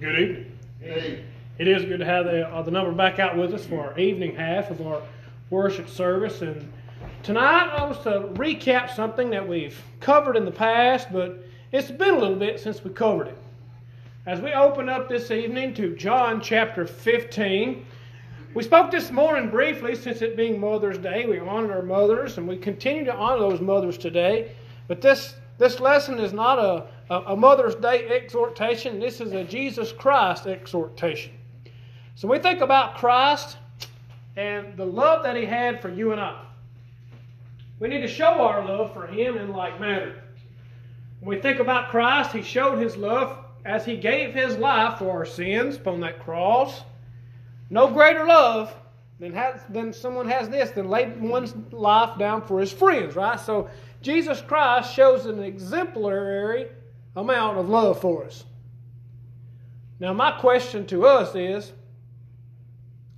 Good evening. Hey. It is good to have the, uh, the number back out with us for our evening half of our worship service. And tonight I was to recap something that we've covered in the past, but it's been a little bit since we covered it. As we open up this evening to John chapter 15, we spoke this morning briefly since it being Mother's Day. We honored our mothers and we continue to honor those mothers today. But this, this lesson is not a, a, Mother's Day exhortation, this is a Jesus Christ exhortation. So we think about Christ and the love that he had for you and I. We need to show our love for him in like manner. When we think about Christ, he showed his love as he gave his life for our sins upon that cross. No greater love than, has, than someone has this than laid one's life down for his friends, right? So Jesus Christ shows an exemplary amount of love for us. Now, my question to us is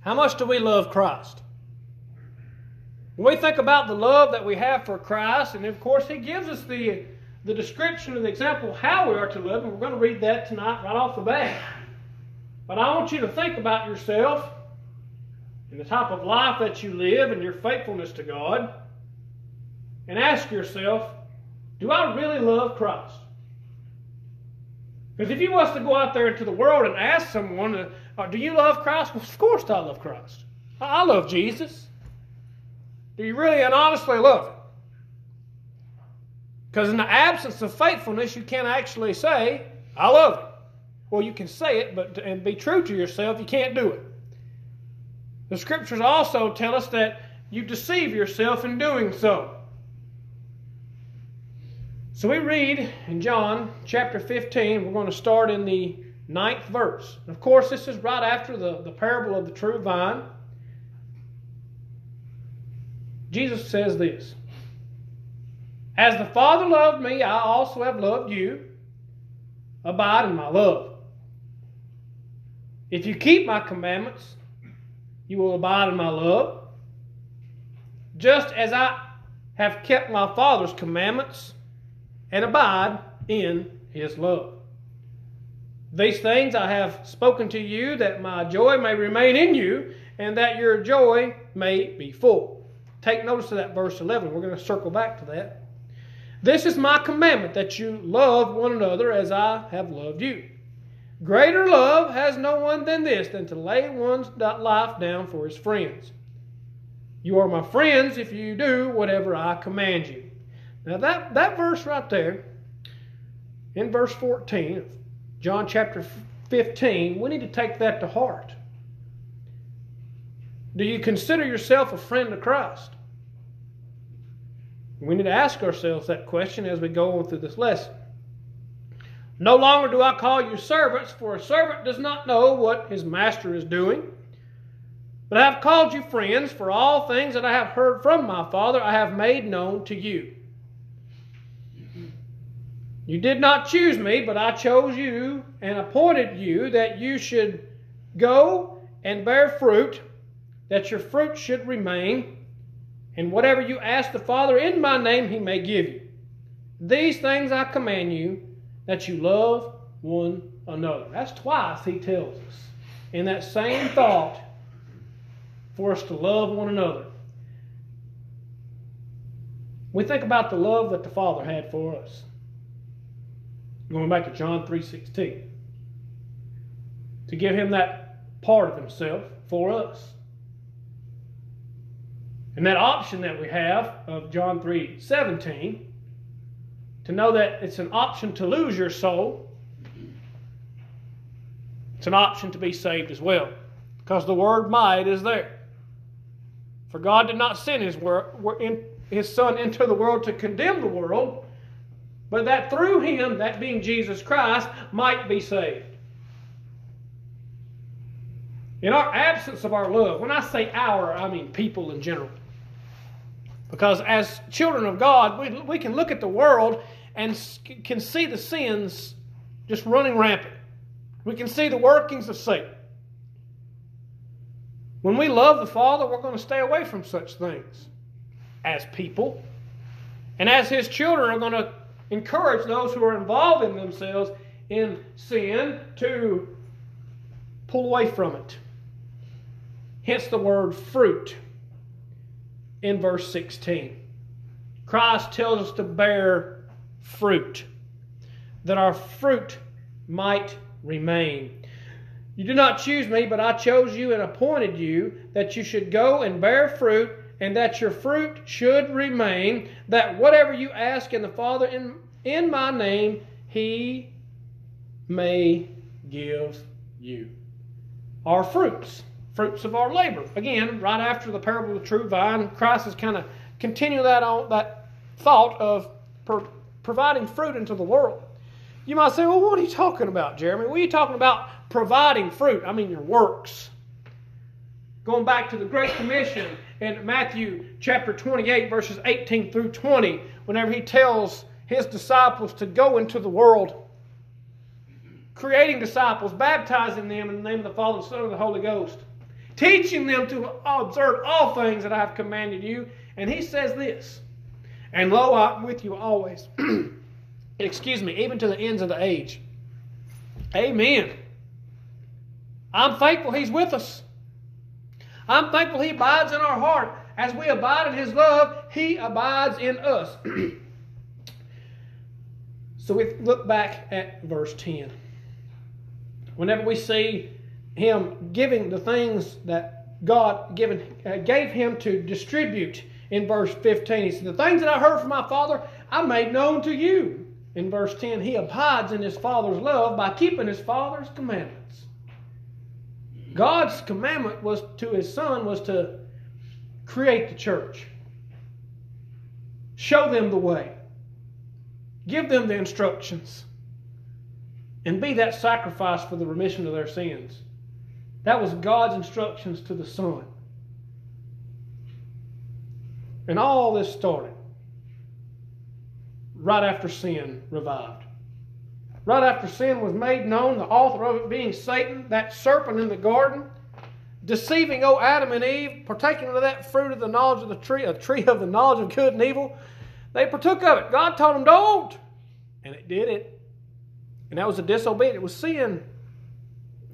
how much do we love Christ? When we think about the love that we have for Christ, and of course, He gives us the, the description and the example how we are to live, and we're going to read that tonight right off the bat. But I want you to think about yourself and the type of life that you live and your faithfulness to God, and ask yourself, do I really love Christ? Because if you was to go out there into the world and ask someone, uh, uh, do you love Christ? Well, of course I love Christ. I love Jesus. Do you really and honestly love Him? Because in the absence of faithfulness, you can't actually say, I love Him. Well, you can say it, but and be true to yourself, you can't do it. The scriptures also tell us that you deceive yourself in doing so. So we read in John chapter 15, we're going to start in the ninth verse. Of course, this is right after the, the parable of the true vine. Jesus says this As the Father loved me, I also have loved you. Abide in my love. If you keep my commandments, you will abide in my love. Just as I have kept my Father's commandments and abide in his love. These things I have spoken to you that my joy may remain in you and that your joy may be full. Take notice of that verse 11. We're going to circle back to that. This is my commandment that you love one another as I have loved you. Greater love has no one than this, than to lay one's life down for his friends. You are my friends if you do whatever I command you. Now, that, that verse right there, in verse 14 of John chapter 15, we need to take that to heart. Do you consider yourself a friend of Christ? We need to ask ourselves that question as we go on through this lesson. No longer do I call you servants, for a servant does not know what his master is doing. But I have called you friends, for all things that I have heard from my Father I have made known to you. You did not choose me, but I chose you and appointed you that you should go and bear fruit, that your fruit should remain, and whatever you ask the Father in my name, he may give you. These things I command you, that you love one another. That's twice he tells us in that same thought for us to love one another. We think about the love that the Father had for us. Going back to John 3:16. To give him that part of himself for us. And that option that we have of John 3:17 to know that it's an option to lose your soul. It's an option to be saved as well. Because the word might is there. For God did not send his, word, his Son into the world to condemn the world, but that through him, that being Jesus Christ, might be saved. In our absence of our love, when I say our, I mean people in general. Because as children of God, we, we can look at the world and can see the sins just running rampant. We can see the workings of Satan. When we love the Father, we're going to stay away from such things as people. And as His children are going to encourage those who are involving themselves in sin to pull away from it. Hence the word fruit in verse 16. Christ tells us to bear fruit, that our fruit might remain. You did not choose me, but I chose you and appointed you that you should go and bear fruit, and that your fruit should remain, that whatever you ask in the Father in, in my name, he may give you. Our fruits, fruits of our labor. Again, right after the parable of the true vine, Christ is kind of continuing that on that thought of pro- providing fruit into the world. You might say, well, what are you talking about, Jeremy? What are you talking about providing fruit? I mean, your works. Going back to the Great Commission in Matthew chapter 28, verses 18 through 20, whenever he tells his disciples to go into the world, creating disciples, baptizing them in the name of the Father, the Son, and the Holy Ghost, teaching them to observe all things that I have commanded you. And he says this, and lo, I'm with you always. excuse me, even to the ends of the age. Amen. I'm thankful He's with us. I'm thankful He abides in our heart. As we abide in His love, He abides in us. so we look back at verse 10. Whenever we see Him giving the things that God given, uh, gave Him to distribute in verse 15, He said, The things that I heard from my Father, I made known to you in verse 10, he abides in his Father's love by keeping his Father's commandments. God's commandment was to his Son was to create the church, show them the way, give them the instructions, and be that sacrifice for the remission of their sins. That was God's instructions to the Son. And all this started right after sin revived. Right after sin was made known, the author of it being Satan, that serpent in the garden, deceiving O Adam and Eve, partaking of that fruit of the knowledge of the tree, a tree of the knowledge of good and evil, they partook of it. God told them, don't. And it did it. And that was a disobedient. It was sin.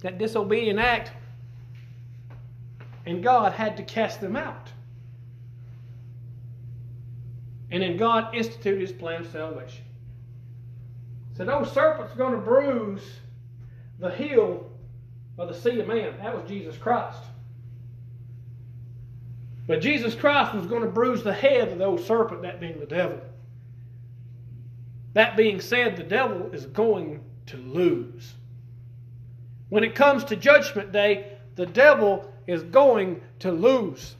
That disobedient act. And God had to cast them out. And then God instituted his plan of salvation. Said, "No serpent's going to bruise the heel of the seed of man. That was Jesus Christ. But Jesus Christ was going to bruise the head of the old serpent, that being the devil. That being said, the devil is going to lose. When it comes to Judgment Day, the devil is going to lose.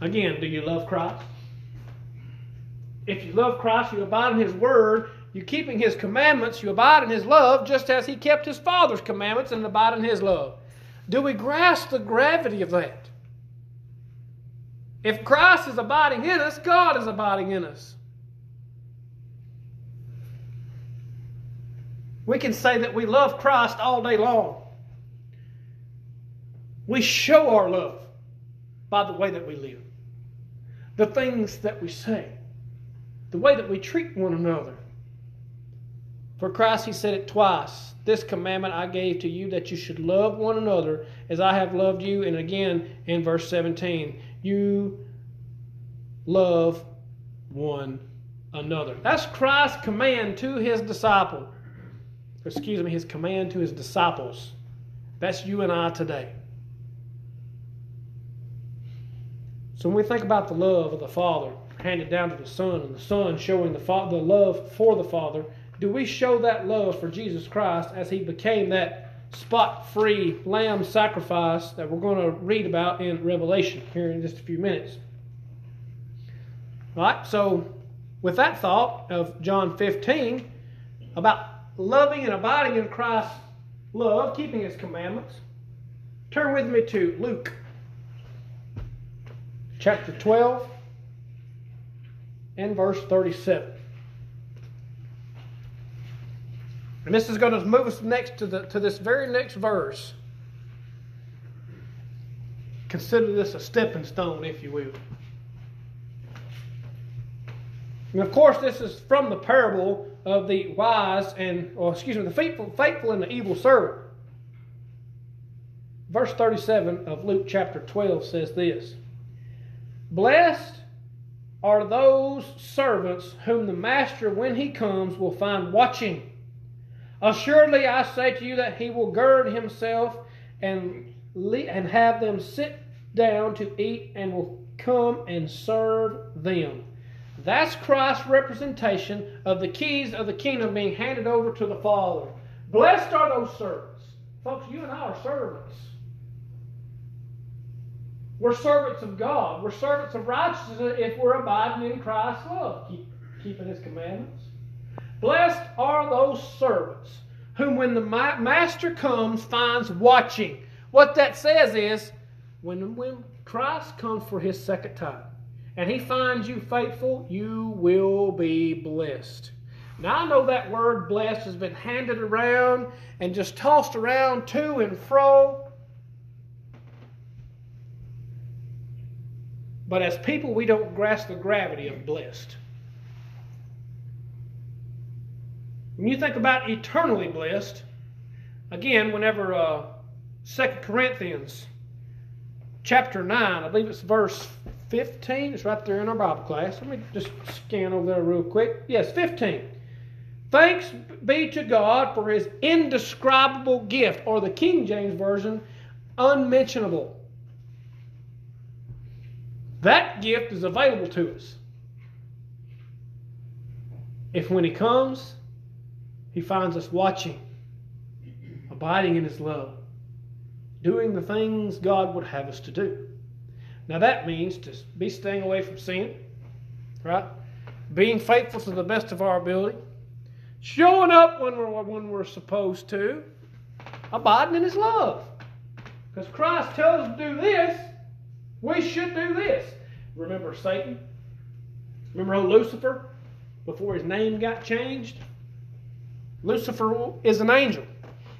Again, do you love Christ? If you love Christ, you abide in His Word, You're keeping His commandments, you abide in His love, just as He kept His Father's commandments and abide in His love. Do we grasp the gravity of that? If Christ is abiding in us, God is abiding in us. We can say that we love Christ all day long. We show our love by the way that we live the things that we say, the way that we treat one another. For Christ, He said it twice. This commandment I gave to you that you should love one another as I have loved you. And again in verse 17, you love one another. That's Christ's command to His disciple. Excuse me, His command to His disciples. That's you and I today. So when we think about the love of the Father handed down to the Son, and the Son showing the, fa- the love for the Father, do we show that love for Jesus Christ as He became that spot free lamb sacrifice that we're going to read about in Revelation here in just a few minutes? All right, so with that thought of John 15 about loving and abiding in Christ's love, keeping His commandments, turn with me to Luke chapter 12 and verse 37. And this is going to move us next to, the, to this very next verse. Consider this a stepping stone, if you will. And of course, this is from the parable of the wise and, or excuse me, the faithful, faithful and the evil servant. Verse 37 of Luke chapter 12 says this Blessed are those servants whom the master, when he comes, will find watching. Assuredly, I say to you that he will gird himself and, and have them sit down to eat and will come and serve them. That's Christ's representation of the keys of the kingdom being handed over to the Father. Blessed are those servants. Folks, you and I are servants. We're servants of God. We're servants of righteousness if we're abiding in Christ's love, keep, keeping His commandments. Blessed are those servants whom, when the master comes, finds watching. What that says is, when, when Christ comes for His second time, and He finds you faithful, you will be blessed. Now, I know that word blessed has been handed around and just tossed around to and fro. But as people, we don't grasp the gravity of blessed. When you think about eternally blessed, again, whenever uh, 2 Corinthians chapter 9, I believe it's verse 15, it's right there in our Bible class. Let me just scan over there real quick. Yes, 15. Thanks be to God for his indescribable gift, or the King James Version, unmentionable. That gift is available to us. If when He comes, He finds us watching, abiding in His love, doing the things God would have us to do. Now that means to be staying away from sin, right? Being faithful to the best of our ability, showing up when we're, when we're supposed to, abiding in His love. Because Christ tells us to do this, we should do this. Remember Satan? Remember old Lucifer before his name got changed? Lucifer is an angel.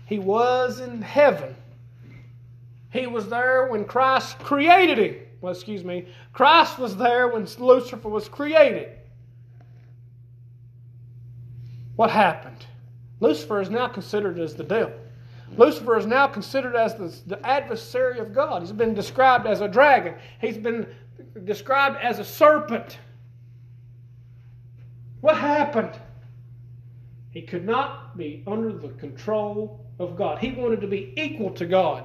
He was in heaven. He was there when Christ created him. Well, excuse me. Christ was there when Lucifer was created. What happened? Lucifer is now considered as the devil. Lucifer is now considered as the, the adversary of God. He's been described as a dragon. He's been described as a serpent. What happened? He could not be under the control of God. He wanted to be equal to God.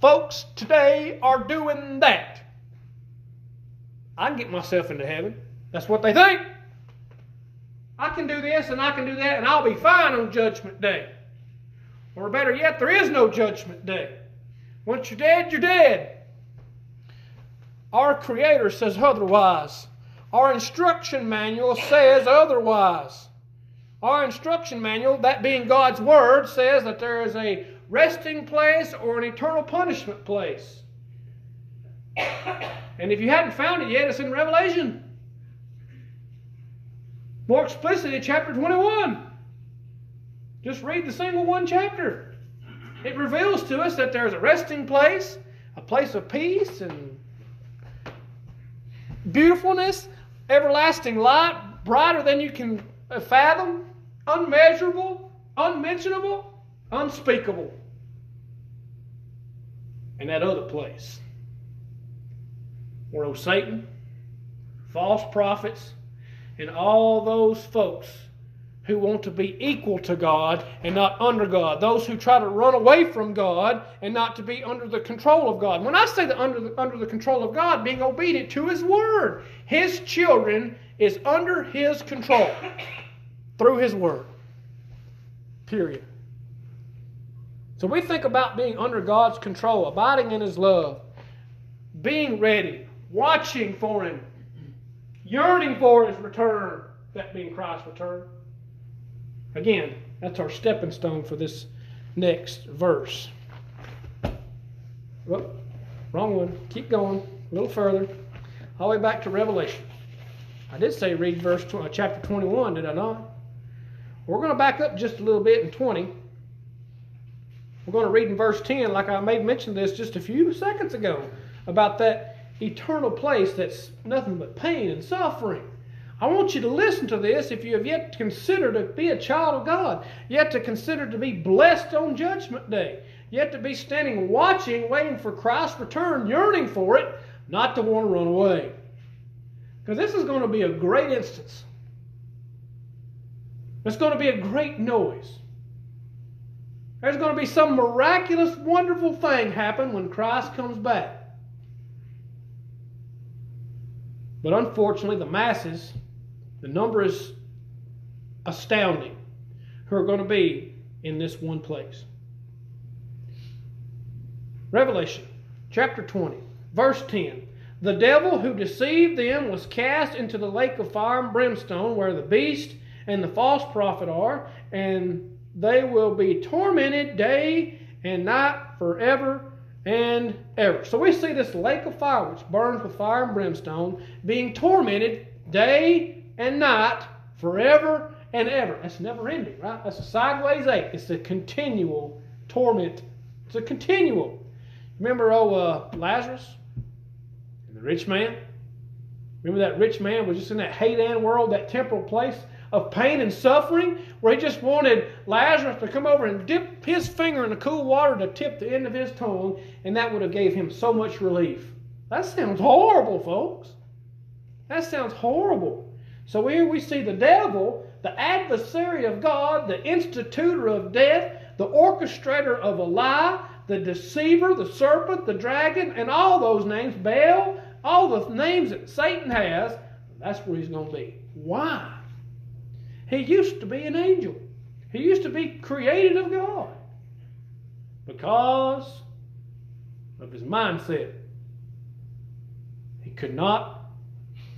Folks today are doing that. I can get myself into heaven. That's what they think. I can do this and I can do that and I'll be fine on Judgment Day. Or better yet, there is no Judgment Day. Once you're dead, you're dead. Our Creator says otherwise. Our instruction manual says otherwise. Our instruction manual, that being God's Word, says that there is a resting place or an eternal punishment place. And if you hadn't found it yet, it's in Revelation. More explicitly, chapter 21. Just read the single one chapter. It reveals to us that there's a resting place, a place of peace and beautifulness, everlasting light, brighter than you can fathom, unmeasurable, unmentionable, unspeakable. And that other place where old Satan, false prophets, and all those folks who want to be equal to God and not under God. Those who try to run away from God and not to be under the control of God. When I say the under the, under the control of God, being obedient to His Word. His children is under His control through His Word. Period. So we think about being under God's control, abiding in His love, being ready, watching for Him, yearning for His return, that being Christ's return. Again, that's our stepping stone for this next verse. Whoop, wrong one. Keep going a little further. All the way back to Revelation. I did say read verse uh, chapter 21, did I not? We're going to back up just a little bit in 20. We're going to read in verse 10, like I made mention this just a few seconds ago, about that eternal place that's nothing but pain and suffering. I want you to listen to this if you have yet to consider to be a child of God, yet to consider to be blessed on Judgment Day, yet to be standing watching, waiting for Christ's return, yearning for it, not to want to run away. Because this is going to be a great instance. It's going to be a great noise. There's going to be some miraculous, wonderful thing happen when Christ comes back. But unfortunately, the masses, the number is astounding, who are going to be in this one place. Revelation chapter 20, verse 10. The devil who deceived them was cast into the lake of fire and brimstone, where the beast and the false prophet are, and they will be tormented day and night forever and ever. So we see this lake of fire, which burns with fire and brimstone, being tormented day and night forever and ever. That's never ending, right? That's a sideways eight. It's a continual torment. It's a continual. Remember, oh, uh, Lazarus and the rich man? Remember that rich man was just in that Hadean world, that temporal place? of pain and suffering, where he just wanted Lazarus to come over and dip his finger in the cool water to tip the end of his tongue, and that would have gave him so much relief. That sounds horrible, folks. That sounds horrible. So here we see the devil, the adversary of God, the institutor of death, the orchestrator of a lie, the deceiver, the serpent, the dragon, and all those names, Baal, all the names that Satan has, that's where he's going to be. Why? He used to be an angel. He used to be created of God. Because of his mindset, he could not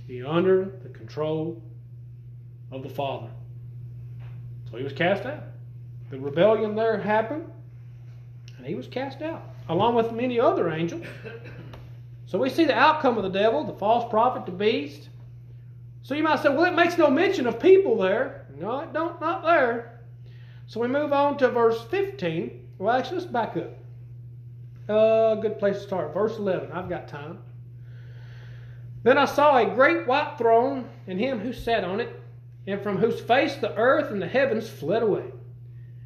be under the control of the Father. So he was cast out. The rebellion there happened, and he was cast out, along with many other angels. So we see the outcome of the devil, the false prophet, the beast, so you might say, well, it makes no mention of people there. No, it don't, not there. So we move on to verse 15. Well, actually, let's back up. A uh, good place to start. Verse 11. I've got time. Then I saw a great white throne, and him who sat on it, and from whose face the earth and the heavens fled away.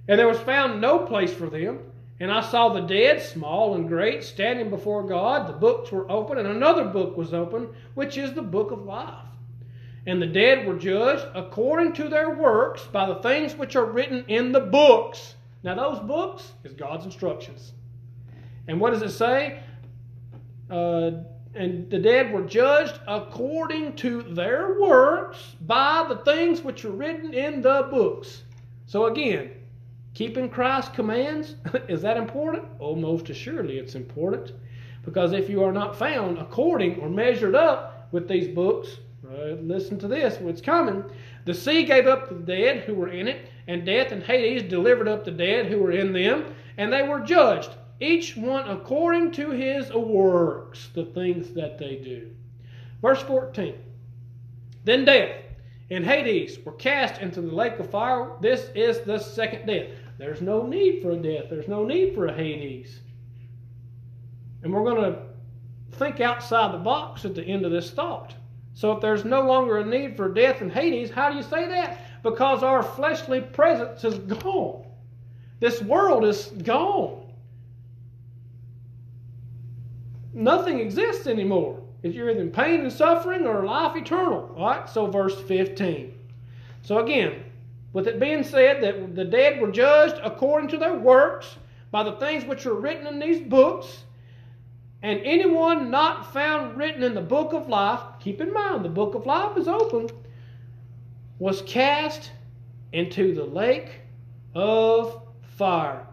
And there was found no place for them. And I saw the dead, small and great, standing before God. The books were open, and another book was open, which is the book of life. And the dead were judged according to their works by the things which are written in the books. Now, those books is God's instructions. And what does it say? Uh, and the dead were judged according to their works by the things which are written in the books. So, again, keeping Christ's commands, is that important? Oh, most assuredly it's important. Because if you are not found according or measured up with these books, uh, listen to this, what's coming. The sea gave up the dead who were in it, and death and Hades delivered up the dead who were in them, and they were judged, each one according to his works, the things that they do. Verse 14 Then death and Hades were cast into the lake of fire. This is the second death. There's no need for a death, there's no need for a Hades. And we're going to think outside the box at the end of this thought. So if there's no longer a need for death and Hades, how do you say that? Because our fleshly presence is gone. This world is gone. Nothing exists anymore. If you're in pain and suffering or life eternal. All right, so verse 15. So again, with it being said that the dead were judged according to their works by the things which are written in these books, and anyone not found written in the book of life, keep in mind the book of life is open, was cast into the lake of fire.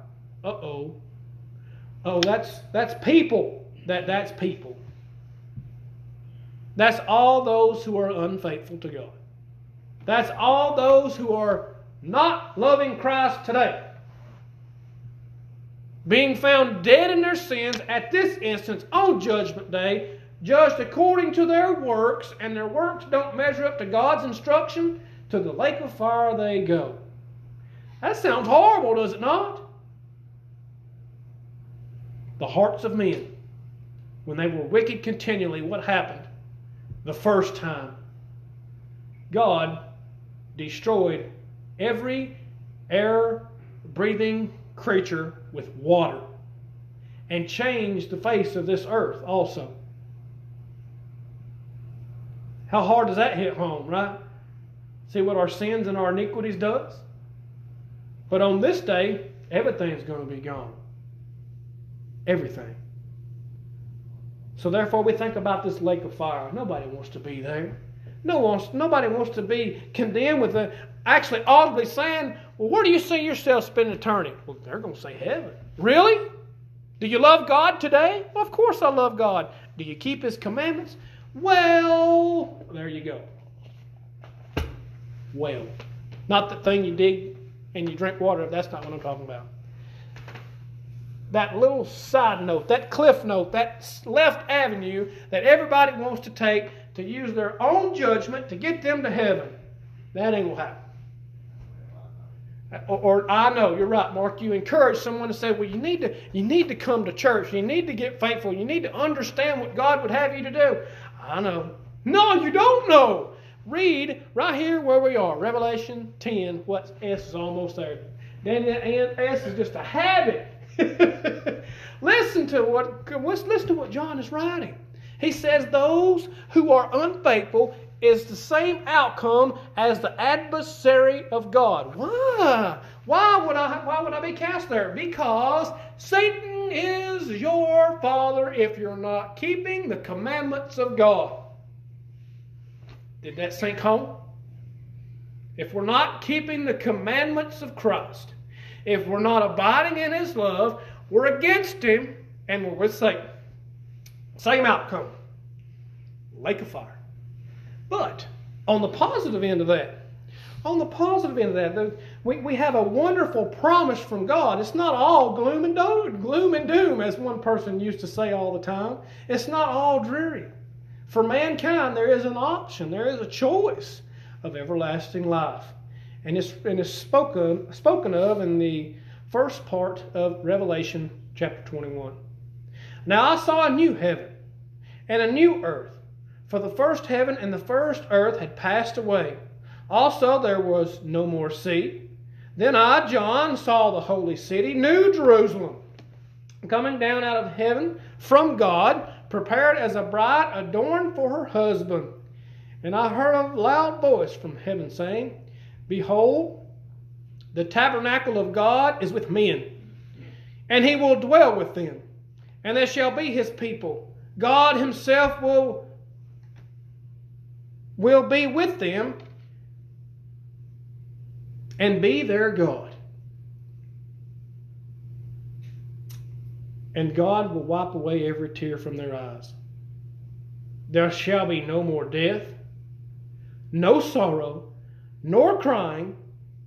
Uh oh. Oh, that's that's people. That that's people. That's all those who are unfaithful to God. That's all those who are not loving Christ today being found dead in their sins at this instance on Judgment Day, judged according to their works, and their works don't measure up to God's instruction, to the lake of fire they go. That sounds horrible, does it not? The hearts of men, when they were wicked continually, what happened the first time? God destroyed every air breathing creature with water and changed the face of this earth also. How hard does that hit home, right? See what our sins and our iniquities does? But on this day, everything's going to be gone. Everything. So therefore we think about this lake of fire. Nobody wants to be there. No wants, nobody wants to be condemned with the actually audibly saying, Well, where do you see yourself spending eternity? Well, they're going to say heaven. Really? Do you love God today? Well, of course I love God. Do you keep His commandments? Well, there you go. Well, not the thing you dig and you drink water. That's not what I'm talking about. That little side note, that cliff note, that left avenue that everybody wants to take to use their own judgment to get them to heaven. That ain't gonna happen. Or, or, I know you're right, Mark. You encourage someone to say, "Well, you need to you need to come to church. You need to get faithful. You need to understand what God would have you to do." I know. No, you don't know. Read right here where we are, Revelation 10. What S is almost there. Then S is just a habit. listen to what listen to what John is writing. He says those who are unfaithful is the same outcome as the adversary of God. Why? Why would I why would I be cast there? Because Satan is your father if you're not keeping the commandments of God. Did that sink home? If we're not keeping the commandments of Christ, if we're not abiding in his love, we're against him and we're with Satan. Same outcome. Lake of fire. But on the positive end of that, on the positive end of that, we, we have a wonderful promise from God. It's not all gloom and doom, gloom and doom, as one person used to say all the time. It's not all dreary. For mankind, there is an option, there is a choice of everlasting life. And it's, and it's spoken, spoken of in the first part of Revelation chapter 21. Now I saw a new heaven and a new earth for the first heaven and the first earth had passed away. Also there was no more sea. Then I, John, saw the holy city, New Jerusalem, coming down out of heaven from God, prepared as a bride adorned for her husband. And I heard a loud voice from heaven saying, Behold, the tabernacle of God is with men, and he will dwell with them, and they shall be his people. God himself will will be with them and be their God. And God will wipe away every tear from their eyes. There shall be no more death, no sorrow, nor crying.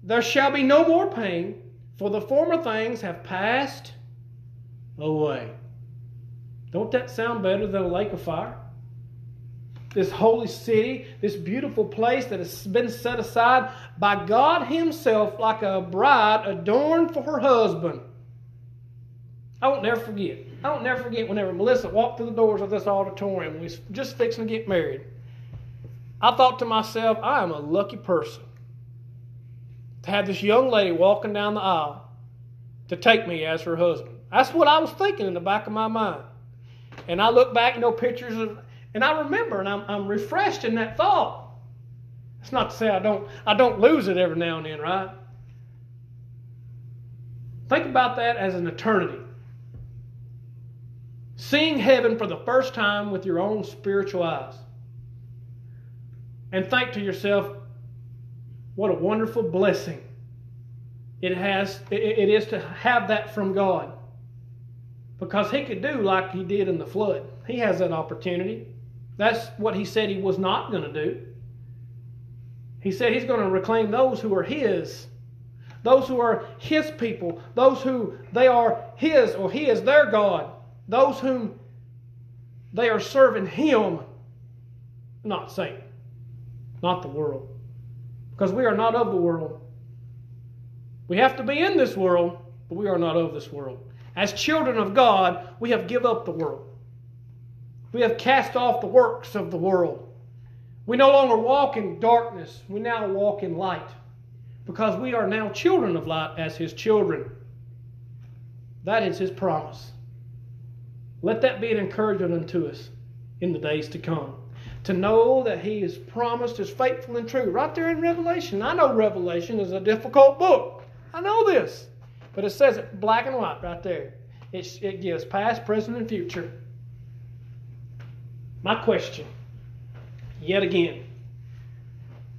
There shall be no more pain, for the former things have passed away. Don't that sound better than a lake of fire? this holy city, this beautiful place that has been set aside by God Himself like a bride adorned for her husband. I won't never forget. I won't never forget whenever Melissa walked through the doors of this auditorium. We was just fixing to get married. I thought to myself, I am a lucky person to have this young lady walking down the aisle to take me as her husband. That's what I was thinking in the back of my mind. And I look back, you know, pictures of and I remember and I'm, I'm refreshed in that thought. It's not to say I don't, I don't lose it every now and then, right? Think about that as an eternity. Seeing heaven for the first time with your own spiritual eyes. And think to yourself, what a wonderful blessing it has it is to have that from God. Because he could do like he did in the flood. He has that opportunity. That's what he said he was not going to do. He said he's going to reclaim those who are his, those who are his people, those who they are his or he is their God, those whom they are serving him, not Satan, not the world. Because we are not of the world. We have to be in this world, but we are not of this world. As children of God, we have give up the world. We have cast off the works of the world. We no longer walk in darkness, we now walk in light because we are now children of light as His children. That is His promise. Let that be an encouragement unto us in the days to come. To know that He is promised is faithful and true. Right there in Revelation. I know Revelation is a difficult book. I know this. But it says it black and white right there. It, it gives past, present, and future. My question, yet again,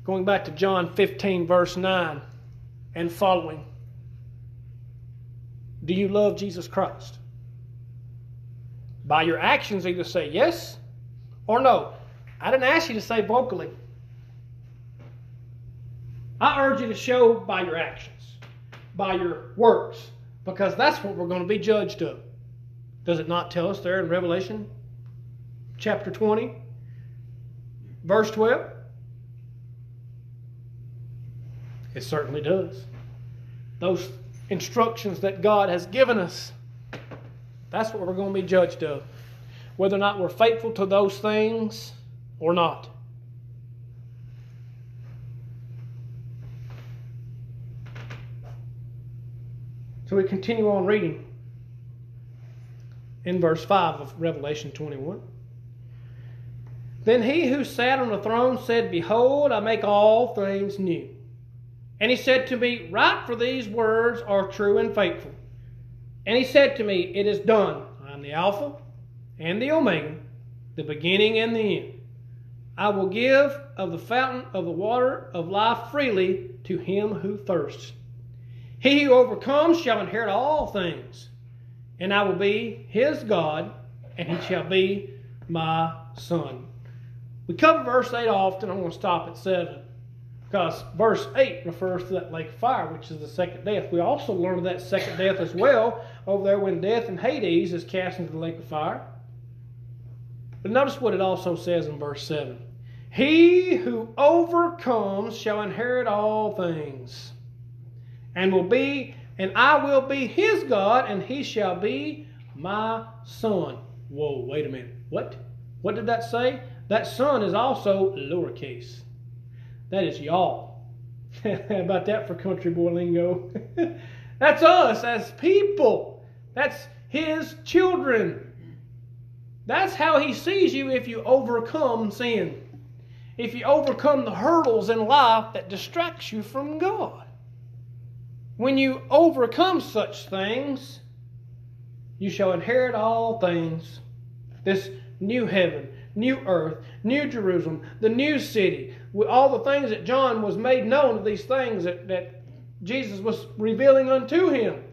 going back to John 15, verse 9 and following. Do you love Jesus Christ? By your actions, either say yes or no. I didn't ask you to say vocally. I urge you to show by your actions, by your works, because that's what we're going to be judged of. Does it not tell us there in Revelation chapter 20, verse 12? It certainly does. Those instructions that God has given us, that's what we're going to be judged of. Whether or not we're faithful to those things or not. So we continue on reading in verse 5 of Revelation 21. Then he who sat on the throne said, Behold, I make all things new. And he said to me, Write, for these words are true and faithful. And he said to me, It is done. I am the Alpha and the Omega, the beginning and the end. I will give of the fountain of the water of life freely to him who thirsts. He who overcomes shall inherit all things, and I will be his God, and he shall be my son. We cover verse 8 often. I'm going to stop at 7 because verse 8 refers to that lake of fire, which is the second death. We also learn of that second death as well over there when death and Hades is cast into the lake of fire. But notice what it also says in verse 7 He who overcomes shall inherit all things, and will be, and I will be his God, and he shall be my son. Whoa, wait a minute. What? What did that say? That son is also lowercase. That is y'all. about that for country boy lingo? That's us as people. That's his children. That's how he sees you if you overcome sin. If you overcome the hurdles in life that distracts you from God. When you overcome such things, you shall inherit all things. This new heaven, new earth, new Jerusalem, the new city, all the things that John was made known of these things that, that Jesus was revealing unto him.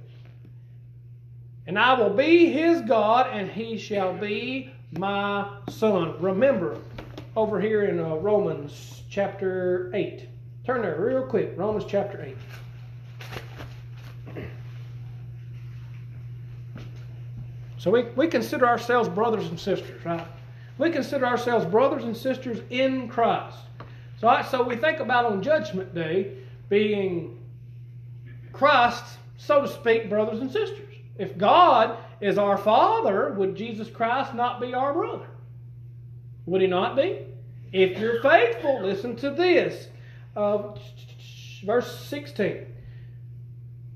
And I will be his God, and he shall be my son. Remember, over here in uh, Romans chapter 8. Turn there real quick. Romans chapter 8. So we, we consider ourselves brothers and sisters, right? We consider ourselves brothers and sisters in Christ. So, so we think about on Judgment Day being Christ, so to speak, brothers and sisters. If God is our Father, would Jesus Christ not be our brother? Would he not be? If you're faithful, listen to this. Uh, verse 16.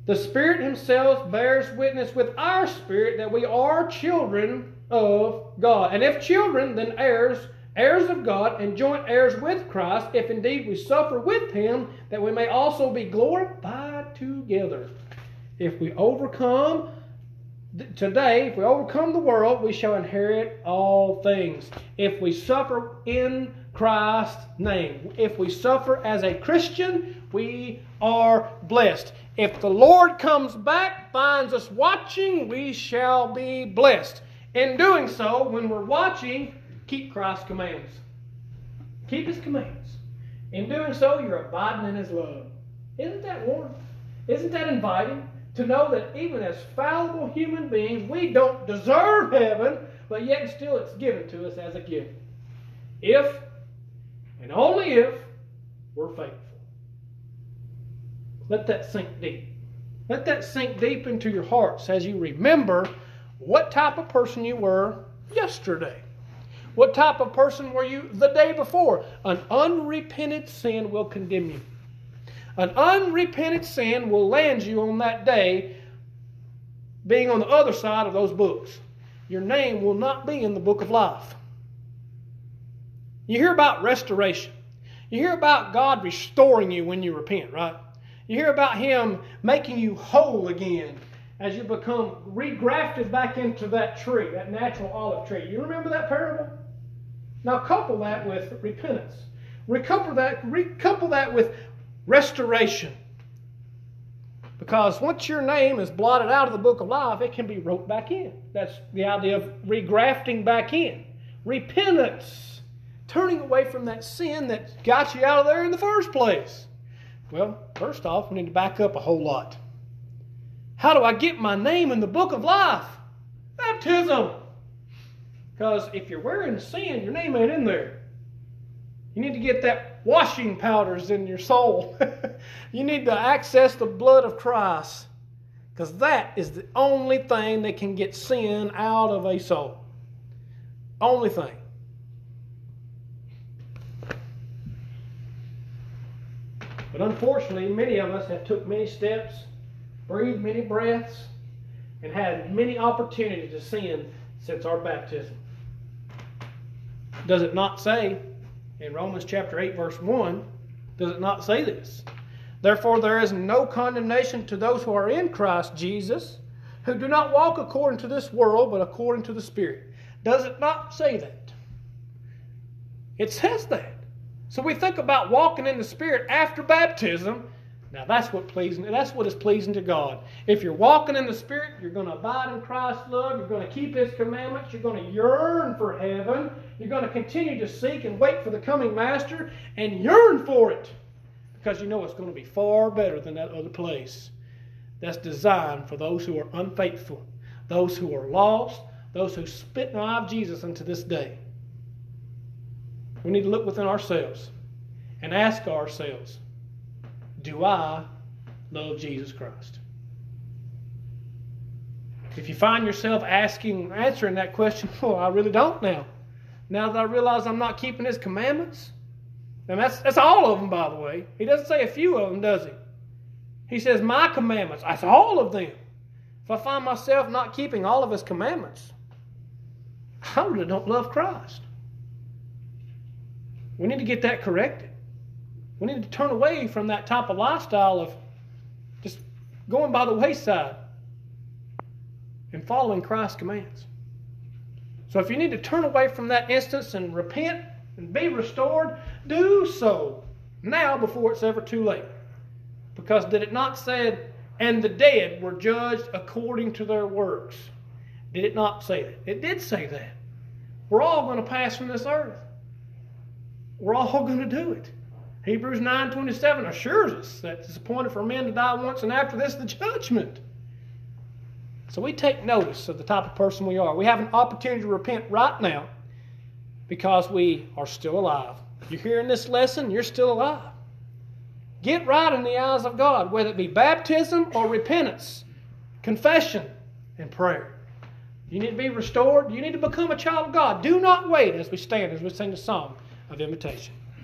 The Spirit Himself bears witness with our spirit that we are children of God. And if children, then heirs, heirs of God, and joint heirs with Christ, if indeed we suffer with him, that we may also be glorified together. If we overcome today, if we overcome the world, we shall inherit all things. If we suffer in Christ's name, if we suffer as a Christian, we are blessed. If the Lord comes back, finds us watching, we shall be blessed. In doing so, when we're watching, keep Christ's commands. Keep His commands. In doing so, you're abiding in His love. Isn't that warm? Isn't that inviting? To know that even as fallible human beings, we don't deserve heaven, but yet still it's given to us as a gift. If, and only if, we're faithful. Let that sink deep. Let that sink deep into your hearts as you remember what type of person you were yesterday. What type of person were you the day before? An unrepentant sin will condemn you. An unrepentant sin will land you on that day being on the other side of those books. Your name will not be in the book of life. You hear about restoration. You hear about God restoring you when you repent, right? You hear about Him making you whole again as you become regrafted back into that tree, that natural olive tree. You remember that parable? Now couple that with repentance. Recouple that, recouple that with restoration. Because once your name is blotted out of the book of life, it can be wrote back in. That's the idea of regrafting back in. Repentance. Turning away from that sin that got you out of there in the first place. Well, first off, we need to back up a whole lot. How do I get my name in the book of life? Baptism. Because if you're wearing sin, your name ain't in there. You need to get that washing powders in your soul. you need to access the blood of Christ. Because that is the only thing that can get sin out of a soul. Only thing. But unfortunately, many of us have took many steps, breathed many breaths, and had many opportunities to sin since our baptism. Does it not say in Romans chapter 8, verse 1, does it not say this? Therefore, there is no condemnation to those who are in Christ Jesus, who do not walk according to this world, but according to the Spirit. Does it not say that? It says that. So we think about walking in the Spirit after baptism, now that's what pleasing. That's what is pleasing to God. If you're walking in the Spirit, you're going to abide in Christ's love. You're going to keep His commandments. You're going to yearn for heaven. You're going to continue to seek and wait for the coming Master and yearn for it, because you know it's going to be far better than that other place. That's designed for those who are unfaithful, those who are lost, those who spit in the eye of Jesus unto this day. We need to look within ourselves and ask ourselves do I love Jesus Christ? If you find yourself asking, answering that question, well, I really don't now. Now that I realize I'm not keeping His commandments, and that's that's all of them, by the way. He doesn't say a few of them, does he? He says my commandments. That's all of them. If I find myself not keeping all of His commandments, I really don't love Christ. We need to get that corrected. We need to turn away from that type of lifestyle of just going by the wayside and following Christ's commands. So if you need to turn away from that instance and repent and be restored, do so now before it's ever too late. Because did it not say, and the dead were judged according to their works? Did it not say that? It did say that. We're all going to pass from this earth. We're all going to do it. Hebrews 9.27 assures us that it's appointed for men to die once and after this the judgment. So we take notice of the type of person we are. We have an opportunity to repent right now because we are still alive. You're hearing this lesson, you're still alive. Get right in the eyes of God, whether it be baptism or repentance, confession, and prayer. You need to be restored. You need to become a child of God. Do not wait as we stand, as we sing the song of invitation.